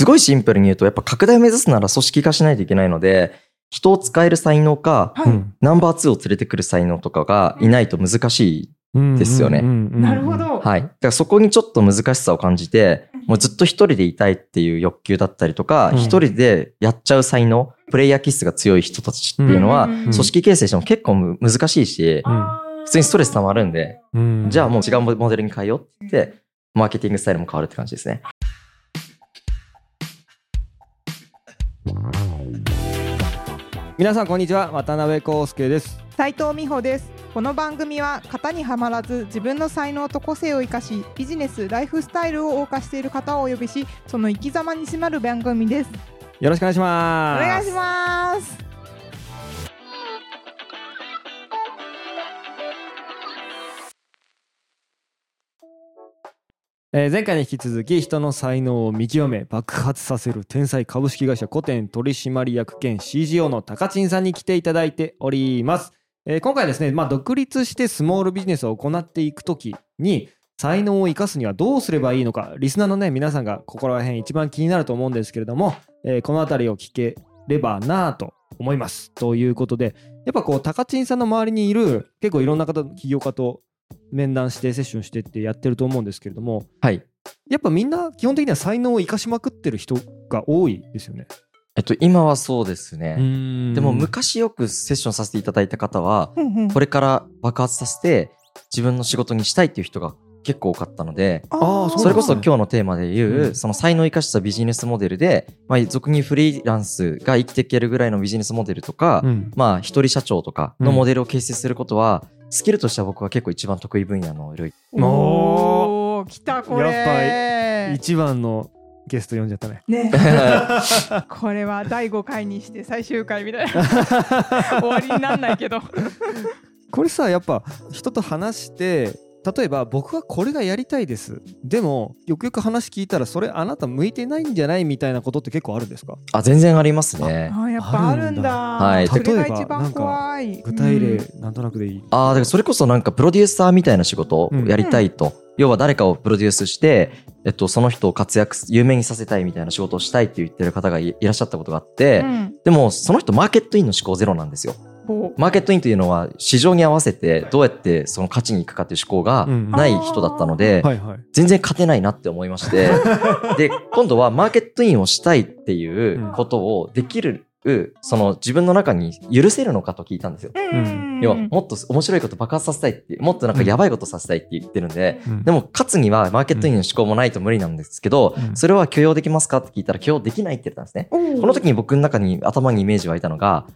すごいシンプルに言うと、やっぱ拡大を目指すなら組織化しないといけないので、人を使える才能か、はい。うんナンバー2を連れてくる才能とかがいないと難しうんですよねうんうんうんなるほ。ど。い。はい。だからそこにちょっと難しさを感じて、もうずっと一人でいたいっていう欲求だったりとか、うん一人でやっちゃう才能、プレイヤー気質が強い人たちっていうのは、うん組織形成しても結構む難しいし、あー普通にストレス溜まるんで、うんじゃあもう違うモデルに変えようって言って、マーケティングスタイルも変わるって感じですね。皆さんこんにちは渡辺康介です斉藤美穂です。この番組は型にはまらず自分の才能と個性を生かしビジネスライフスタイルを謳歌している方をお呼びしその生き様に迫る番組です。よろしくお願いしおます願いします。えー前回に引き続き人の才能を見極め爆発させる天才株式会社古典取締役兼 CGO の高知さんに来ていただいております、えー今回ですね、まあ、独立してスモールビジネスを行っていくときに才能を生かすにはどうすればいいのかリスナーのね皆さんがここら辺一番気になると思うんですけれども、えーこの辺りを聞ければなぁと思います。ということでやっぱこう高知さんの周りにいる結構いろんな方起業家と面談してセッションしてってやってると思うんですけれどもはい。やっぱみんな基本的には才能を生かしまくってる人が多いですよね。えっと、今はそうですね。ででも昔よくセッションさせていただいた方は、これから爆発させて自分の仕事にしたいっていう人が結構多かったので、それこそ今日のテーマで言う、うんその才能を生かしたビジネスモデルで、まあ、俗にフリーランスが生きていけるぐらいのビジネスモデルとか、うんまあ、一人社長とかのモデルを形成することは、スキルとしては僕は結構一番得意分野の領域。おー来たこれ。や一番のゲスト呼んじゃったね。ね。これは第5回にして最終回みたいな 終わりになんないけど。これさやっぱ人と話して例えば僕はこれがやりたいですでもよくよく話聞いたらそれあなた向いてないんじゃないみたいなことって結構あるんですか？あ、全然ありますね。あやっぱあるんだ。はいそれが例えば一番怖い。具体例うんなんとなくでいい。ああ、だからそれこそなんかプロデューサーみたいな仕事をやりたいと。要は誰かをプロデュースして、えっと、その人を活躍す、有名にさせたいみたいな仕事をしたいって言ってる方がいいらっしゃったことがあって、うんでもその人マーケットインの思考ゼロなんですよ。ほマーケットインというのは市場に合わせてどうやってその価値に行くかっていう思考がうんない人だったので、はいはい。全然勝てないなって思いまして、で、今度はマーケットインをしたいっていうことをできる、その自分の中に許せるのかと聞いたんですよ。ううん。要は、もっと面白いこと爆発させたいって、もっとなんかやばいことさせたいって言ってるんで、うん。でも、勝つにはマーケットインの思考もないと無理なんですけど、うん。それは許容できますかって聞いたら許容できないって言ったんですね。この時に僕の中に頭にイメージ湧いたのが、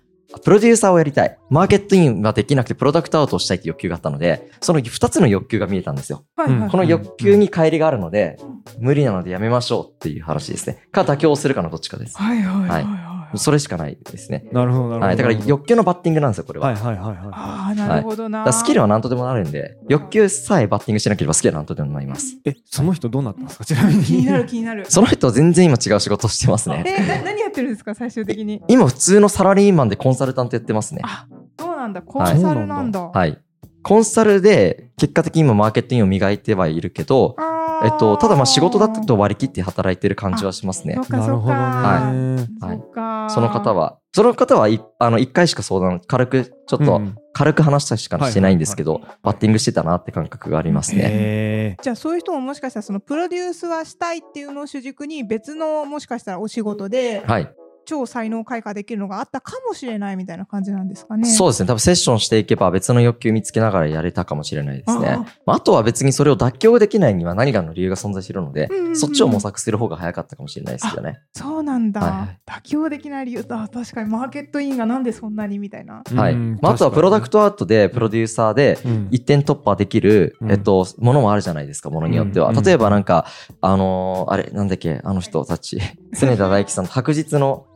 プロデューサーをやりたい。マーケットインができなくてプロダクトアウトをしたいって欲求があったので、その2つの欲求が見えたんですよ。はいはいはいこの欲求に乖離があるので、無理なのでやめましょうっていう話ですね。か妥協するかのどっちかです。はいはいはいはい。それしかないですね。なるほどなるほど。はい。だから欲求のバッティングなんですよ、これは。はいはいはいはああ、なるほどな。だからスキルは何とでもなるんで、欲求さえバッティングしなければスキルは何とでもなります。い。えその人どうなったんですか？ちなみに。気になる気になる。その人は全然今違う仕事をしてますね。え、な何やってるんですか最終的に？今普通のサラリーマンでコンサルタントやってますね。あ、そうなんだ。コンサルなんだ。はい。コンサルで結果的に今マーケットインを磨いてはいるけど、えっと、ただまあ仕事だと割り切って働いてる感じはしますねなるほどね。そっか。はいその方は、その方はいあの一回しか相談、軽く、ちょっとうん軽く話したしかしてないんですけどはいはい、バッティングしてたなって感覚がありますね。へじゃあそういう人ももしかしたらそのプロデュースはしたいっていうのを主軸に別のもしかしたらお仕事ではい。超才能開花できるのがあったかもしれないみたいな感じなんですかね。そうですね。多分セッションしていけば別の欲求見つけながらやれたかもしれないですね。あまあ、あとは別にそれを妥協できないには何かの理由が存在しているのでうんうんう、んそっちを模索する方が早かったかもしれないですけどね。そうなんだ、はいはい妥協できない理由だ確かにマーケットインがなんでそんなにみたいな。ーはい。うんまあ、あとはプロダクト。トアートでプロデューサーでうん一点突破できる、うんえっと、ものもあるじゃないですか、ものによっては。うん例えばなんか、あのーあれ、なんだっけ、あの人たち、常田大樹さんの白日の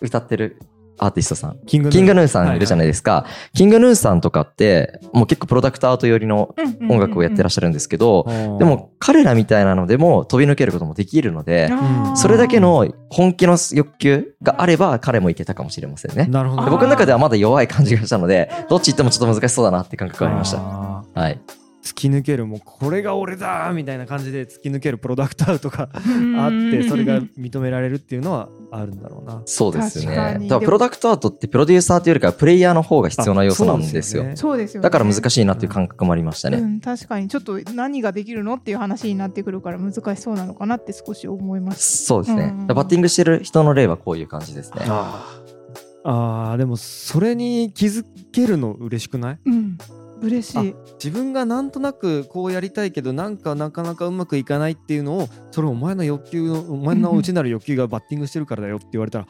歌ってるアーティストさん。キングヌーさんいるじゃないですか。キングヌーさんとかって、もう結構プロダクトアート寄りの音楽をやってらっししゃるんですけど、ゃでも彼らみたいなのでも飛び抜けることもできるので、うんそれだけの本気の欲求があれば彼もいけたかもしれませんね。なるほど。で僕の中ではまだ弱い感じがしたので、どっち行ってもちょっと難しそうだなって感覚がありました。あはい。ー突き抜けるもうこれが俺だみたいな感じで突き抜けるプロダクトアウトがあってそれが認められるっていうのはあるんだろうな。そうですね。確かにだからプロダクトアートってプロデューサーというよりかはプレイヤーの方が必要な要素なんですよ。あそうですよねだから難しいなっていう感覚もありましたね。うん、確かにちょっと何ができるのっていう話になってくるから難しそうなのかなって少し思います。そうですね。うんバッティングしてる人の例はこういう感じですね。あーあーでもそれに気づけるの嬉しくない？うん、嬉しい。自分がなんとなくこうやりたいけどなんかなかなかうまくいかないっていうのをそれお前の欲求のお前の内なる欲求がバッティングしてるからだよって言われたら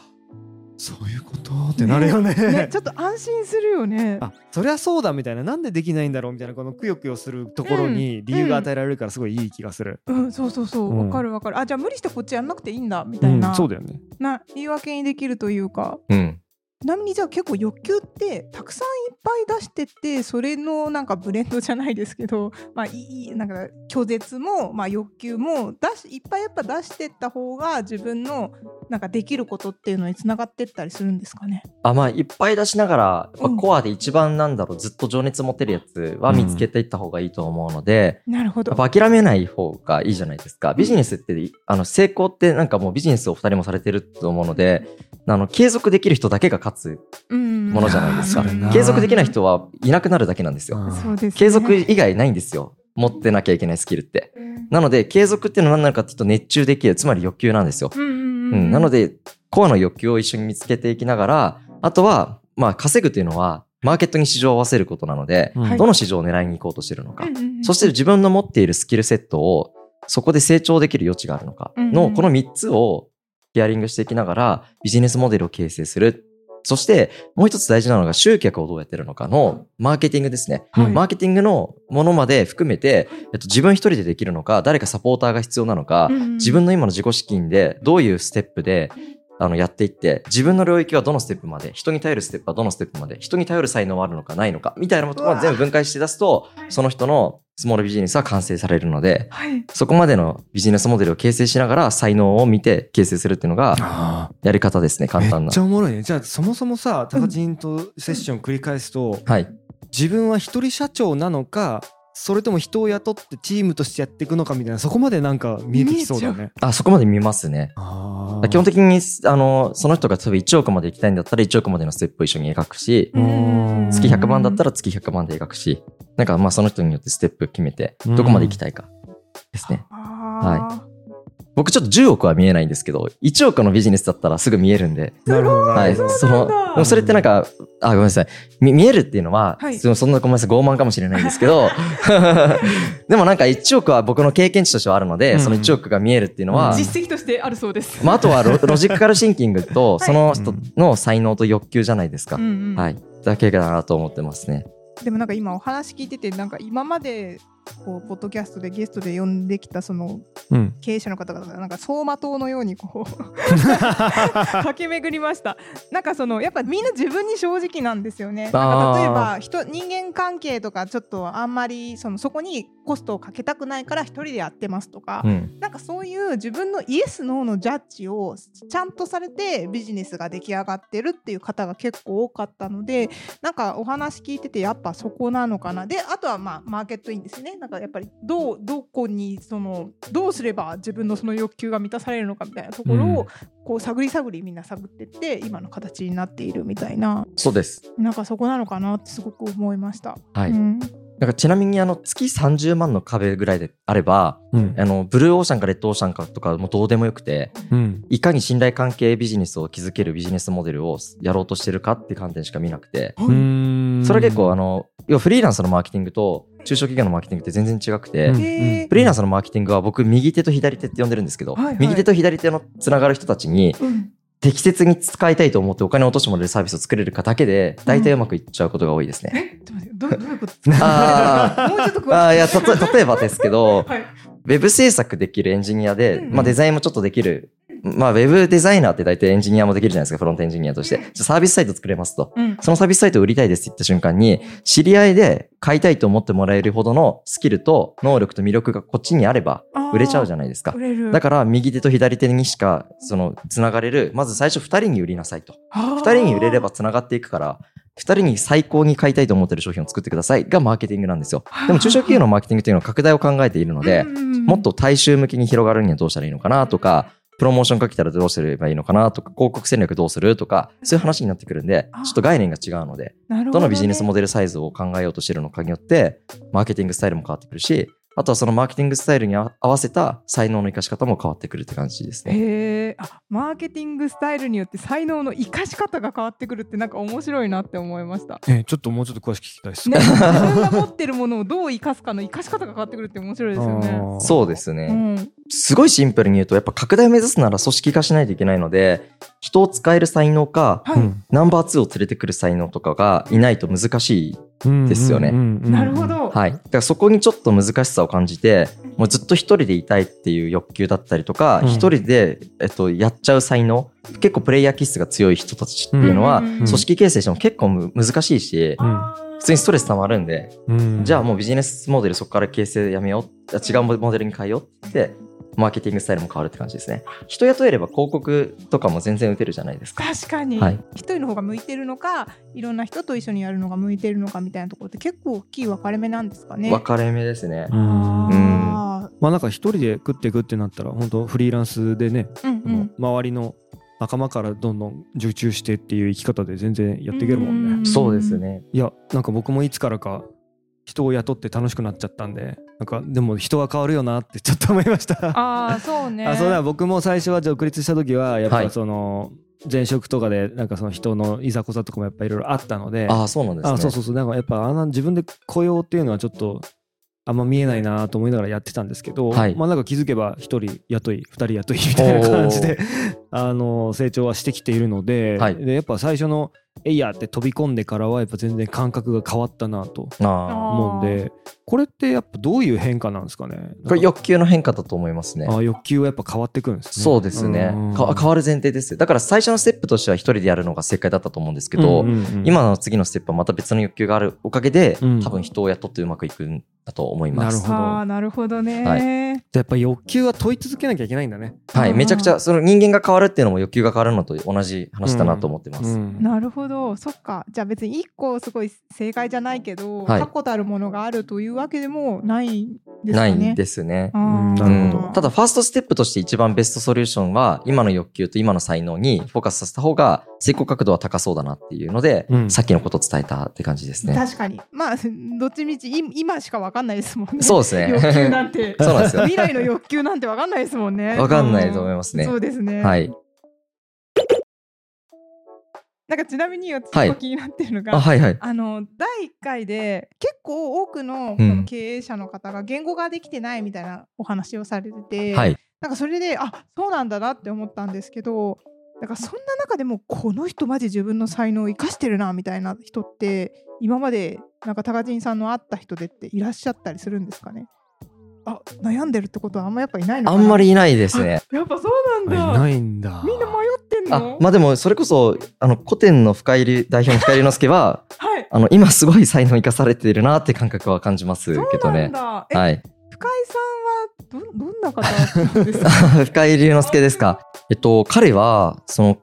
そういうこと？ってなるよね。ね、ちょっと安心するよね。あそりゃそうだみたいななんでできないんだろうみたいなこのくよくよするところに理由が与えられるからすごいいい気がする。うん、そうそうそう、うんわかるわかる。あ、じゃあ無理してこっちやんなくていいんだみたいな、うんそうだよね。な言い訳にできるというか。うん。ちなみにじゃあ結構欲求ってたくさんいっぱい出してってそれのなんかブレンドじゃないですけど まあいいなんか拒絶も、まあ、欲求も出しいっぱいやっぱ出してった方が自分のなんかできることっていうのにつながってったりするんですかね？あ、まあ、いっぱい出しながら、やコアで一番なんだろう、ずっと情熱持てるやつは見つけていった方がいいと思うので、なるほど。諦めない方がいいじゃないですか。ビジネスって、あの、成功ってなんかもうビジネスを二人もされてると思うので、あの、継続できる人だけが勝つうんものじゃないですか。継続できない人はいなくなるだけなんですよ。継続以外ないんですよ。持ってなきゃいけないスキルって。なので、継続っていうのは何なのかっていうと熱中できる、つまり欲求なんですよ。うんなので、コアの欲求を一緒に見つけていきながら、あとは、まあ、稼ぐというのは、マーケットに市場を合わせることなので、うんはいどの市場を狙いに行こうとしてるのか、うんうんうんそして自分の持っているスキルセットを、そこで成長できる余地があるのかの、うんうんこの3つをヒアリングしていきながら、ビジネスモデルを形成する。そして、もう一つ大事なのが集客をどうやってるのかのマーケティングですね。はい。マーケティングのものまで含めて、えっと、自分一人でできるのか、誰かサポーターが必要なのか、うんうん。自分の今の自己資金でどういうステップであのやっていって、自分の領域はどのステップまで、人に頼るステップはどのステップまで、人に頼る才能はあるのかないのか、みたいなことを全部分解して出すと、その人のスモールビジネスは完成されるので、はいそこまでのビジネスモデルを形成しながら才能を見て形成するっていうのがあやり方ですね、ー簡単なめっち。ゃおもろいねじゃあそもそもさタカチンとセッション繰り返すと、はい。自分は一人社長なのかそれとも人を雇ってチームとしてやっていくのかみたいなそこまでなんか見えてきそうだね。あ、そこまで見ますね。基本的に、あの、その人が例えば1億まで行きたいんだったら1億までのステップを一緒に描くし、うん月100万だったら月100万で描くし、なんかまあその人によってステップ決めて、どこまで行きたいかですね。あー僕ちょっと10億は見えないんですけど、1億のビジネスだったらすぐ見えるんで、なるほどなはい。その、でもそれってなんか、あ、ごめんなさい。み見えるっていうのは、はいそのそんなごめんなさい、傲慢かもしれないんですけど、でもなんか1億は僕の経験値としてはあるので、うんその1億が見えるっていうのは、うん実績としてあるそうです。まあ、あとはロロジカルシンキングと、はいその人の才能と欲求じゃないですか。はい。だけかなと思ってますね。でもなんか今お話聞いててなんか今までこうポッドキャストでゲストで呼んできたそのうん。経営者の方々がなんか走馬灯のようにこう 駆け巡りました。なんかそのやっぱみんな自分に正直なんですよね。なんか例えば人人間関係とかちょっとあんまりそのそこにコストをかけたくないから一人でやってますとか、うん。なんかそういう自分のイエス・ノーのジャッジをちゃんとされてビジネスが出来上がってるっていう方が結構多かったのでなんかお話聞いててやっぱそこなのかな。であとはまあマーケットインですよねなんかやっぱりどうどこにそのどうすれば自分のその欲求が満たされるのかみたいなところうん。をこう探り探りみんな探ってって今の形になっているみたいな。そうです。なんかそこなのかなってすごく思いました。はい。うん。なんかちなみにあの月30万の壁ぐらいであれば、うん。あのブルーオーシャンかレッドオーシャンかとかもうどうでもよくて、うん。いかに信頼関係ビジネスを築けるビジネスモデルをやろうとしてるかっていう観点しか見なくて、うーん。それは結構あの、要はフリーランスのマーケティングと中小企業のマーケティングって全然違くて、うんへーフリーランスのマーケティングは僕右手と左手って呼んでるんですけど、はいはい。右手と左手のつながる人たちにうん。適切に使いたいと思ってお金を落としてもらえるサービスを作れるかだけで大体うまくいっちゃうことが多いですね。え？ちょっと待ってどう どういうこと？あもうちょっと詳しく。ああ、いや、例えばですけど、はい。ウェブ制作できるエンジニアで、うん。まあデザインもちょっとできる。まあウェブデザイナーって大体エンジニアもできるじゃないですか、フロントエンジニアとして。じゃあサービスサイト作れますと。うんそのサービスサイトを売りたいですって言った瞬間に、知り合いで買いたいと思ってもらえるほどのスキルと能力と魅力がこっちにあれば売れちゃうじゃないですか売。れるだから右手と左手にしか、その、つながれる、まず最初二人に売りなさいと。二二人に売れればつながっていくから、2人に最高に買いたいと思ってる商品を作ってくださいがマーケティングなんですよ。でも中小企業のマーケティングというのは拡大を考えているので、もっと大衆向けに広がるにはどうしたらいいのかなとか、プロモーションかけたらどうすればいいのかなとか、広告戦略どうするとか、そういう話になってくるんで、ちょっと概念が違うので、どのビジネスモデルサイズを考えようとしてるのかによって、マーケティングスタイルも変わってくるし、あとはそのマーケティングスタイルに合わせた才能の生かし方も変わってくるって感じですね。へえあマーケティングスタイルによって才能の生かし方が変わってくるってなんか面白いなって思いました。えちょっともうちょっと詳しく聞きたいです。ね、自分が持ってるものをどう生かすかの生かし方が変わってくるって面白いですよね。そうですね。うん、すごいシンプルに言うと、やっぱ拡大を目指すなら組織化しないといけないので、人を使える才能か、はい、うんナンバー2を連れてくる才能とかがいないと難しい。うんですよねなるほ。ど。はい。だからそこにちょっと難しさを感じて、もうずっと一人でいたいっていう欲求だったりとか、うん一人で、えっと、やっちゃう才能、結構プレイヤー気質が強い人たちっていうのは、うんうんうん組織形成しても結構む難しいし、うん普通にストレス溜まるんで、うんじゃあもうビジネスモデルそこから形成やめよう。違うモデルに変えようって、マーケティングスタイルも変わるって感じですね。人雇えれば広告とかも全然打てるじゃないですか。確かに、はい一人の方が向いてるのかいろんな人と一緒にやるのが向いてるのかみたいなところって結構大きい分かれ目なんですかね。分かれ目ですね。うんあまあなんか一人で食っていくってなったら本当フリーランスでね、ーうんうん周りの仲間からどんどん受注してっていう生き方で全然やっていけるもんね。そうです。ね。いやなんか僕もいつからか人を雇って楽しくなっちゃったんでなんかでも人は変わるよなってちょっと思いました。ああそうね。あそうだ僕も最初は独立した時はやっはいぱその前職とかでなんかその人のいざこざとかもやっぱいろいろあったのでああ、そうなんですね。あそうそうそうなんかやっぱあんな自分で雇用っていうのはちょっとあんま見えないなと思いながらやってたんですけど、はいまあなんか気づけば一人雇い二人雇いみたいな感じで あの成長はしてきているので,、はいでやっぱ最初の「えいや」って飛び込んでからはやっぱ全然感覚が変わったなとあ思うんでこれってやっぱどういう変化なんですかね？あ。これ欲求の変化だと思いますね。あ欲求はやっぱ変わってくるんですね。そうですねうん。か変わる前提です。だから最初のステップとしては一人でやるのが正解だったと思うんですけど、うんうんうん今の次のステップはまた別の欲求があるおかげで、うん多分人を雇ってうまくいくんだと思います。なるほどああなるほどね。はやっぱ欲求は問い続けなきゃいけないんだね。はい。うんめちゃくちゃ、その人間が変わるっていうのも欲求が変わるのと同じ話だなと思ってます。うんなるほどそっかじゃあ別に一個すごい正解じゃないけど、はい確固たるものがあるというわけでもないんですないですね。なうるほどん、ただ、ファーストステップとして一番ベストソリューションは、今の欲求と今の才能にフォーカスさせた方が成功角度は高そうだなっていうので、うんさっきのことを伝えたって感じですね。確かにまあどっちみちい今しかわかんないですもんね。そうですね。欲求なんて そうなんですよ。未来の欲求なんてわかんないですもんね。わかんないと思いますねうんそうですね。はい。なんかちなみに私はい結構気になってるのが、あ、はいはい。あの第1回で結構多くのうんその経営者の方が言語ができてないみたいなお話をされてて、はい。なんかそれであそうなんだなって思ったんですけどだからそんな中でもこの人マジ自分の才能を生かしてるなみたいな人って今までなんか高人さんの会った人でっていらっしゃったりするんですかね？あ悩んでるってことはあんまやっぱいないのかな？あんまりいないですね。やっぱそうなんだいないんだ。みんな迷あの、まあでも、それこそ、あの、古典の深入り、代表の深入り之助は、はいあの、今すごい才能生かされているなって感覚は感じますけどねなん。だ、えはい。深井さんはどどんな方なんですか？深井龍之介ですか？えっと、彼は、その、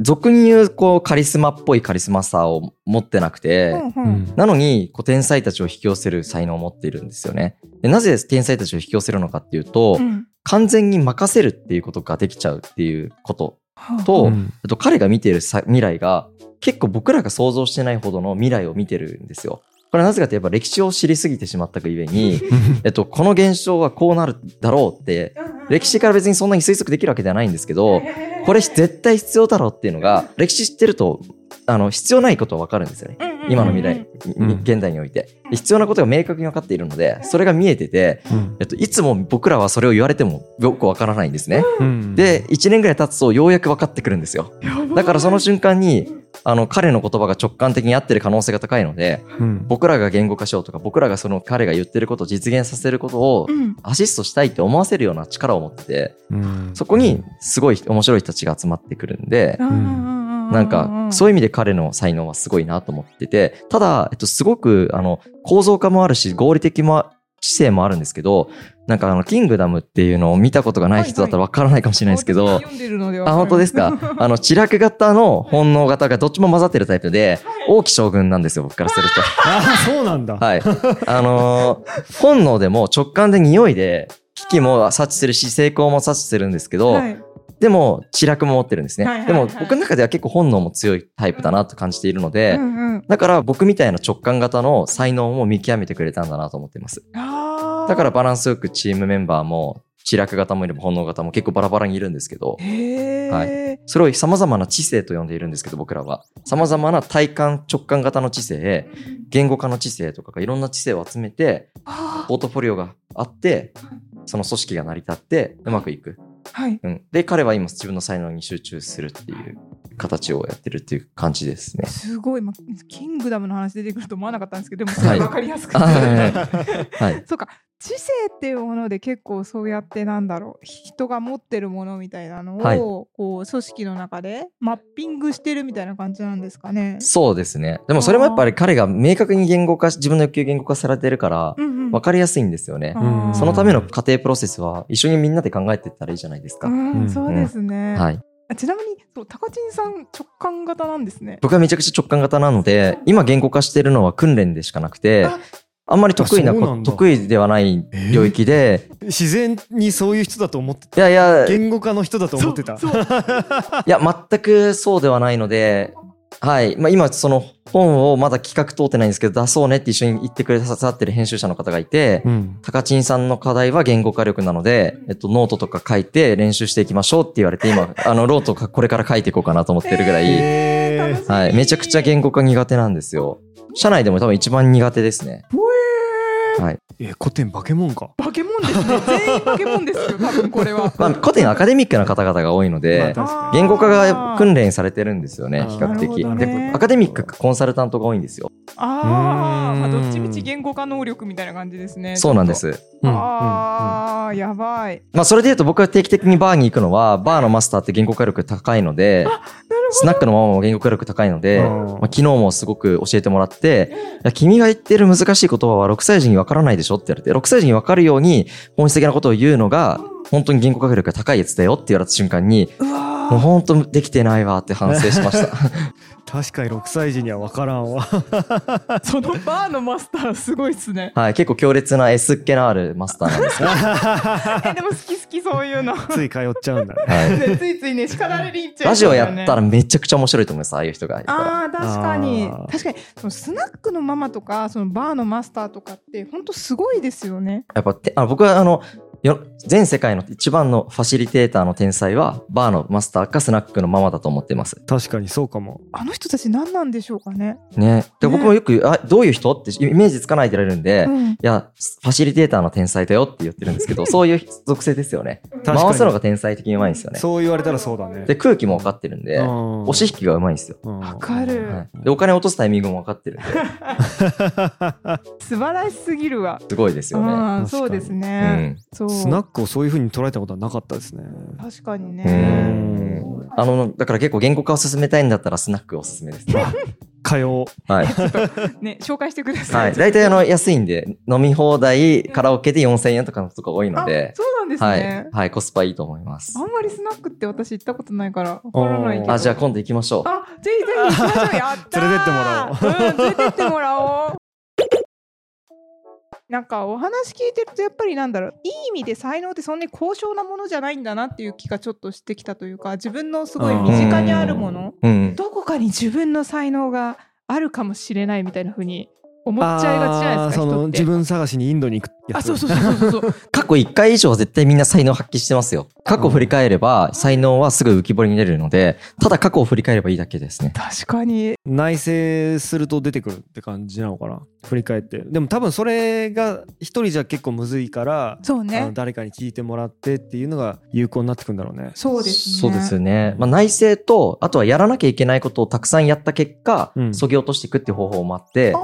俗に言う、こう、カリスマっぽいカリスマさを持ってなくて、うんううんんなのに、こう、天才たちを引き寄せる才能を持っているんですよね。でなぜ天才たちを引き寄せるのかっていうと、うん完全に任せるっていうことができちゃうっていうことと、うん。あと彼が見ているさ未来が結構僕らが想像してないほどの未来を見てるんですよ。これはなぜかといえば歴史を知りすぎてしまったがゆえに、えっと、この現象はこうなるだろうって、歴史から別にそんなに推測できるわけではないんですけど、これ絶対必要だろうっていうのが、歴史知ってると、あの、必要ないことはわかるんですよね。今の未来、うん。現代において。で必要なことが明確に分かっているので、それが見えてて、うん。えっと、いつも僕らはそれを言われてもよくわからないんですね。うん。で、1年ぐらい経つとようやく分かってくるんですよ。だからその瞬間に、あの、彼の言葉が直感的に合ってる可能性が高いので、うん。僕らが言語化しようとか、僕らがその彼が言ってることを実現させることをうん。アシストしたいって思わせるような力を持ってて、うん。そこにすごい面白い人たちが集まってくるんで、ななんか、そういう意味で彼の才能はすごいなと思ってて、ただ、えっと、すごく、あの、構造化もあるし、合理的も知性もあるんですけど、なんかあの、キングダムっていうのを見たことがない人だったらわからないかもしれないですけど、私読んでるのでわかあ、る本当ですか？あの、知略型の本能型がどっちも混ざってるタイプで、王毅将軍なんですよ、僕からすると。あ。あそうなんだ、はい。あのー本能でも直感で匂いで、危機も察知するし、成功も察知するんですけど、はいでも、知略も持ってるんですね。はいはいはいでも、僕の中では結構本能も強いタイプだなと感じているので、うんうんだから僕みたいな直感型の才能も見極めてくれたんだなと思っています。だからバランスよくチームメンバーも、知略型もいれば本能型も結構バラバラにいるんですけど、へはえ、それを様々な知性と呼んでいるんですけど、僕らは。様々な体感、直感型の知性、言語化の知性とかがいろんな知性を集めて、あポートフォリオがあって、その組織が成り立ってうまくいく。ーはいうん。で、彼は今自分の才能に集中するっていう形をやってるっていう感じですね。すごい、ま、キングダムの話出てくると思わなかったんですけど、でもすはいごいわかりやすくて、あはい。そうか知性っていうもので結構そうやってなんだろう人が持ってるものみたいなのを、はいこう組織の中でマッピングしてるみたいな感じなんですかね。そうですね。でもそれもやっぱり彼が明確に言語化し、自分の欲求言語化されてるから、うんうん分かりやすいんですよね。うん。そのための過程プロセスは一緒にみんなで考えていったらいいじゃないですか。うん。うん。そうですね。はい。あちなみにそうたかちんさん直感型なんですね。僕はめちゃくちゃ直感型なので、今言語化してるのは訓練でしかなくてあ、あんまり得意な得意ではない領域で、自然にそういう人だと思っていやいや、い言語化の人だと思ってた？そうそう。や、全くそうではないので、はい。まあ、今、その本をまだ企画通ってないんですけど、出そうねって一緒に言ってくださってる編集者の方がいて、うんたかちんさんの課題は言語化力なので、えっと、ノートとか書いて練習していきましょうって言われて、今、あの、ノートかこれから書いていこうかなと思ってるぐらい、へーはい。めちゃくちゃ言語化苦手なんですよ。社内でも多分一番苦手ですね。はい。え古典バケモンかバケモンですね。全員バケモンですよ。多分これは。まあ、古典アカデミックな方々が多いので、まあ言語化が訓練されてるんですよね、比較的。で、アカデミックコンサルタントが多いんですよ。ああ、まあ、うーんどっちみち言語化能力みたいな感じですね。そうなんで。す。うんああ、やばい。まあ、それで言うと僕が定期的にバーに行くのは、バーのマスターって言語化力高いので、なるスナックのママも言語化力高いので、うんまあ、昨日もすごく教えてもらって、いや君が言ってる難しい言葉は6歳児にわからないでしょって言われて、6歳児にわかるように本質的なことを言うのが、本当に言語化力が高いやつだよって言われた瞬間に、ほど。うもうわ本当できてないわって反省しました。確かに6歳児には分からんわー そのバーのマスターすごいっすね。はい、結構強烈な S っ気のあるマスターなんですよ。え、でも好き好きそういうの。つい通っちゃうんだねはい。ねついついね、叱られに行っちゃう、ラジオやったら。めちゃくちゃ面白いと思います、ああいう人がいるから。ああ確かに確かにそのスナックのママとかそのバーのマスターとかって本当すごいですよね。やっぱてあ僕はあの、よ全世界の一番のファシリテーターの天才は、バーのマスターかスナックのママだと思ってます。確かにそうかもあの人たち何なんでしょうかね。ね。で、ね僕もよく、あ、どういう人ってイメージつかないでられるんで、いうん、や、ファシリテーターの天才だよって言ってるんですけど、そういう属性ですよね。回すのが天才的にうまいんですよね。そう言われたらそうだねで、空気も分かってるんで、うん押し引きがうまいんですよ。うんわかる、はい、で、お金落とすタイミングも分かってるんで、素晴らしすぎるわ。すごいですよね。そうですうね。ん。そうスナックをそういう風に捉えたことはなかったですね確かにうね。ん。あの、だから結構言語化を進めたいんだったらスナックおすすめですね。通おうはい。ね紹介してください。はい。大体あの、安いんで、飲み放題、カラオケで4000円とかのとこ多いのであ、そうなんですはねい。。はい、コスパいいと思いますあ。んまりスナックって私行ったことないからわからないけど。あ、じゃあ今度行きましょう。あ、ぜひぜひ行きましょう。やったー 連れてってもらおううん、連れてってもらおう。なんかお話聞いてるとやっぱりなんだろういい意味で才能ってそんなに高尚なものじゃないんだなっていう気がちょっとしてきたというか自分のすごい身近にあるものうん。どこかに自分の才能があるかもしれないみたいな風に思っちゃいがちじゃないですかその自分探しにインドに行くやつ。あそうそうそうそうそう。過去1回以上は絶対みんな才能発揮してますよ。過去を振り返れば、才能はすぐ浮き彫りに出るので、ただ過去を振り返ればいいだけですね。確かに。内省すると出てくるって感じなのかな？振り返って。でも多分それが一人じゃ結構むずいからそうね。誰かに聞いてもらってっていうのが有効になってくるんだろうね。そうですね。そうですよね。まあ、内政と、あとはやらなきゃいけないことをたくさんやった結果、うん。そぎ落としていくっていう方法もあって、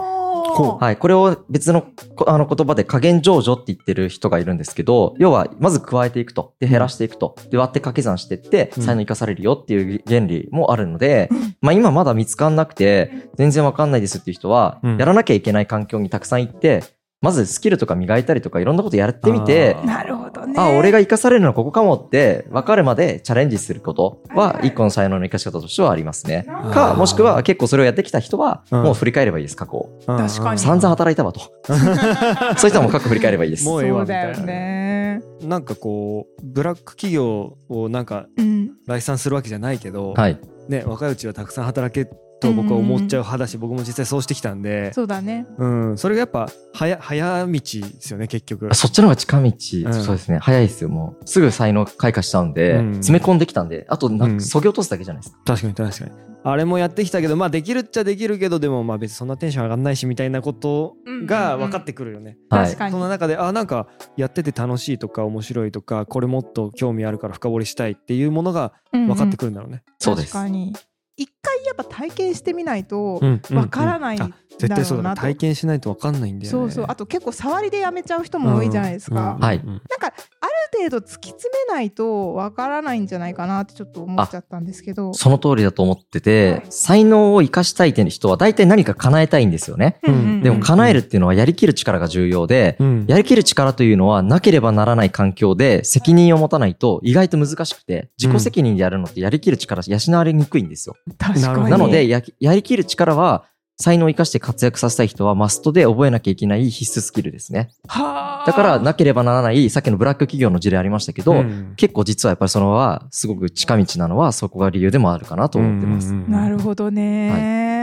はい。これを別のこあの言葉で加減上場って言ってる人がいるんですけど、要は、まず加えていくと。で、減らしていくと。で、割って掛け算していって、うん才能生かされるよっていう原理もあるので、まあ今まだ見つかんなくて、全然わかんないですっていう人は、うんやらなきゃいけない環境にたくさん行って、まずスキルとか磨いたりとかいろんなことやってみてなるほどね。あ俺が生かされるのはここかもって分かるまでチャレンジすることは一個の才能の生かし方としてはありますね。あかーもしくは結構それをやってきた人はうんもう振り返ればいいです過去確かに散々働いたわと。そういう人はもう過去振り返ればいいです。もうええわそうだよね。なんかこうブラック企業をなんかうん。来賛するわけじゃないけど、はい。ね、若いうちはたくさん働けと僕は思っちゃう派だし、僕も実際そうしてきたんでそうだね。うん、それがやっぱ早早道ですよね結局そっちの方が近道、んそうですね。早いですよ。もうすぐ才能開花しちゃうんで、うん詰め込んできたんで、あとなうんそぎ落とすだけじゃないですか。確かに確かにあれもやってきたけどまあできるっちゃできるけどでもまあ別にそんなテンション上がんないしみたいなことが分かってくるよね、はい確。かに。その中であなんかやってて楽しいとか面白いとかこれもっと興味あるから深掘りしたいっていうものが分かってくるんだろうね、そうです確。かに。一回やっぱ体験してみないとうんうんわからないんだあ絶対そうだ体験しないと分かんないんだよねそうそう。あと結構触りでやめちゃう人も多いじゃないですか。うんはいうんなんかある程度突き詰めないとわからないんじゃないかなってちょっと思っちゃったんですけど。その通りだと思ってて、はい才能を生かしたいって人は大体何か叶えたいんですよね。うんうんうんでも叶えるっていうのはやりきる力が重要で、うんやりきる力というのはなければならない環境で責任を持たないと意外と難しくて、自己責任でやるのってやりきる力養われにくいんですよ。確かに。なのでや、やりきる力は才能を生かして活躍させたい人はマストで覚えなきゃいけない必須スキルですね。はあだからなければならない、さっきのブラック企業の事例ありましたけど、うん結構実はやっぱりそのはすごく近道なのはそこが理由でもあるかなと思ってます。うんうんうんなるほどね。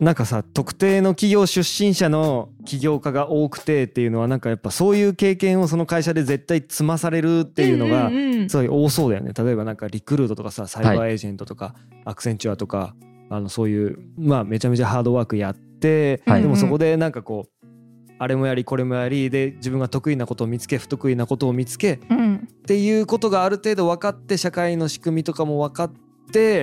なんかさ特定の企業出身者の起業家が多くてっていうのはなんかやっぱそういう経験をその会社で絶対積まされるっていうのがすごい多そうだよね。例えばなんかリクルートとかさサイバーエージェントとか、アクセンチュアとかあのそういうまあめちゃめちゃハードワークやって、はい。でもそこでなんかこうあれもやりこれもやりで自分が得意なことを見つけ不得意なことを見つけっうん。ていうことがある程度分かって社会の仕組みとかも分かって、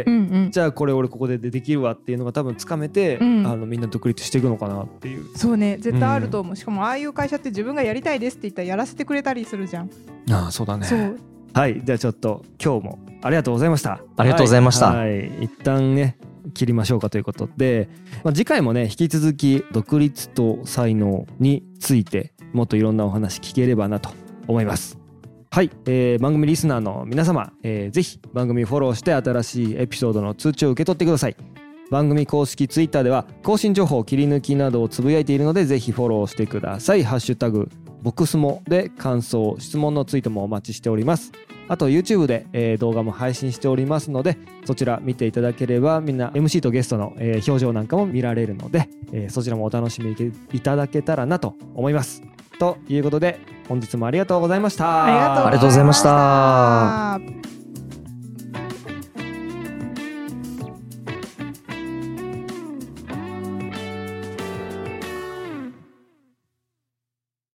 うんうん。じゃあこれ俺ここでできるわっていうのが多分つかめて、うん。あのみんな独立していくのかなっていう。そうね。絶対あると思う、しかもああいう会社って自分がやりたいですって言ったらやらせてくれたりするじゃん、ああそうだね。そう。はい。じゃあちょっと今日もありがとうございました。ありがとうございました。はい、はい。一旦ね切りましょうかということで、まあ、次回もね引き続き独立と才能についてもっといろんなお話聞ければなと思いますはい、えー番組リスナーの皆様、えーぜひ番組フォローして新しいエピソードの通知を受け取ってください。番組公式ツイッターでは更新情報切り抜きなどをつぶやいているのでぜひフォローしてください。ハッシュタグボクスモで感想質問のツイートもお待ちしております。あと YouTube で、えー動画も配信しておりますのでそちら見ていただければみんな MC とゲストの、えー表情なんかも見られるので、えーそちらもお楽しみいただけたらなと思います。ということで本日もありがとうございました。ありがとうございました。た